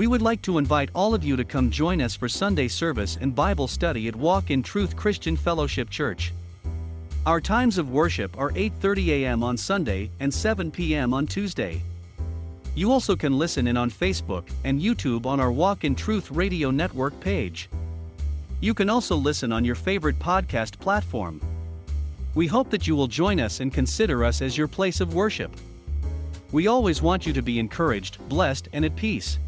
We would like to invite all of you to come join us for Sunday service and Bible study at Walk in Truth Christian Fellowship Church. Our times of worship are 8:30 a.m. on Sunday and 7 p.m. on Tuesday. You also can listen in on Facebook and YouTube on our Walk in Truth Radio Network page. You can also listen on your favorite podcast platform. We hope that you will join us and consider us as your place of worship. We always want you to be encouraged, blessed, and at peace.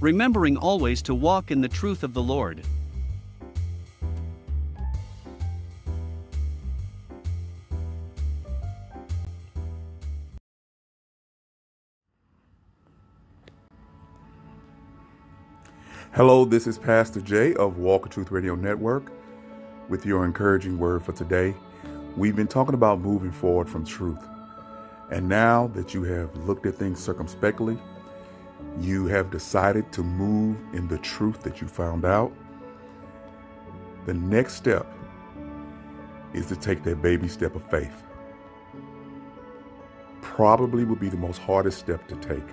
Remembering always to walk in the truth of the Lord. Hello, this is Pastor Jay of Walk Truth Radio Network with your encouraging word for today. We've been talking about moving forward from truth. And now that you have looked at things circumspectly, you have decided to move in the truth that you found out. The next step is to take that baby step of faith. Probably would be the most hardest step to take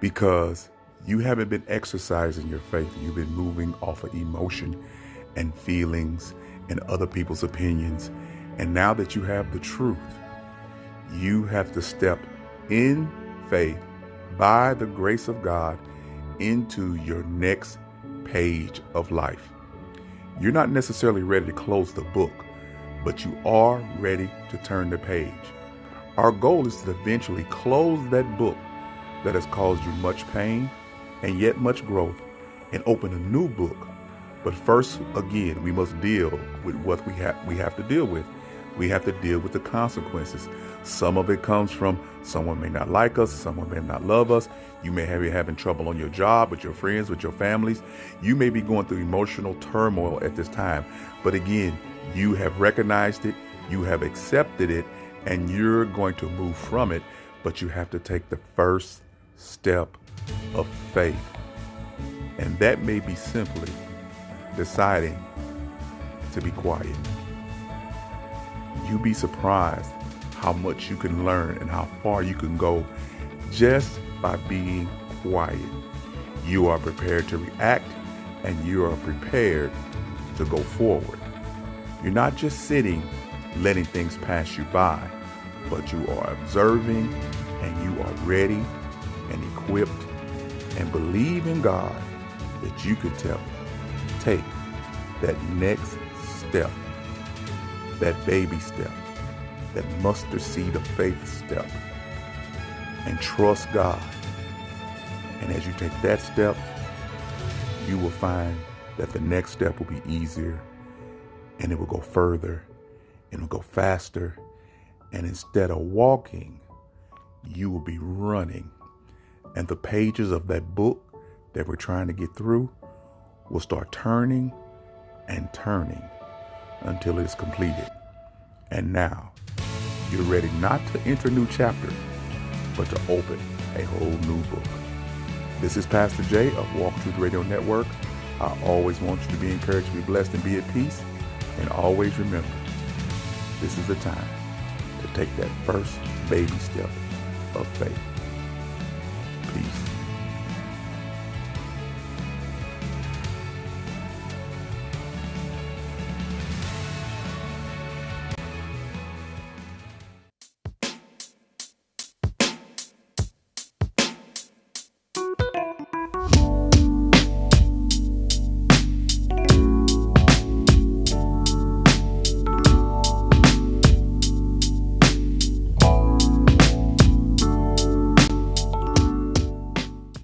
because you haven't been exercising your faith. You've been moving off of emotion and feelings and other people's opinions. And now that you have the truth, you have to step in faith by the grace of God into your next page of life. You're not necessarily ready to close the book, but you are ready to turn the page. Our goal is to eventually close that book that has caused you much pain and yet much growth and open a new book. But first, again, we must deal with what we have we have to deal with. We have to deal with the consequences. Some of it comes from someone may not like us, someone may not love us. You may be having trouble on your job, with your friends, with your families. You may be going through emotional turmoil at this time. But again, you have recognized it, you have accepted it, and you're going to move from it. But you have to take the first step of faith. And that may be simply deciding to be quiet. You'd be surprised how much you can learn and how far you can go just by being quiet. You are prepared to react and you are prepared to go forward. You're not just sitting letting things pass you by, but you are observing and you are ready and equipped and believe in God that you could tell, take that next step, that baby step, that mustard seed of faith step, and trust God. And as you take that step, you will find that the next step will be easier and it will go further and it will go faster. And instead of walking, you will be running and the pages of that book that we're trying to get through will start turning and turning until it's completed. And now you're ready not to enter a new chapter, but to open a whole new book. This is Pastor Jay of Walk Truth Radio Network. I always want you to be encouraged, be blessed, and be at peace. And always remember, this is the time to take that first baby step of faith.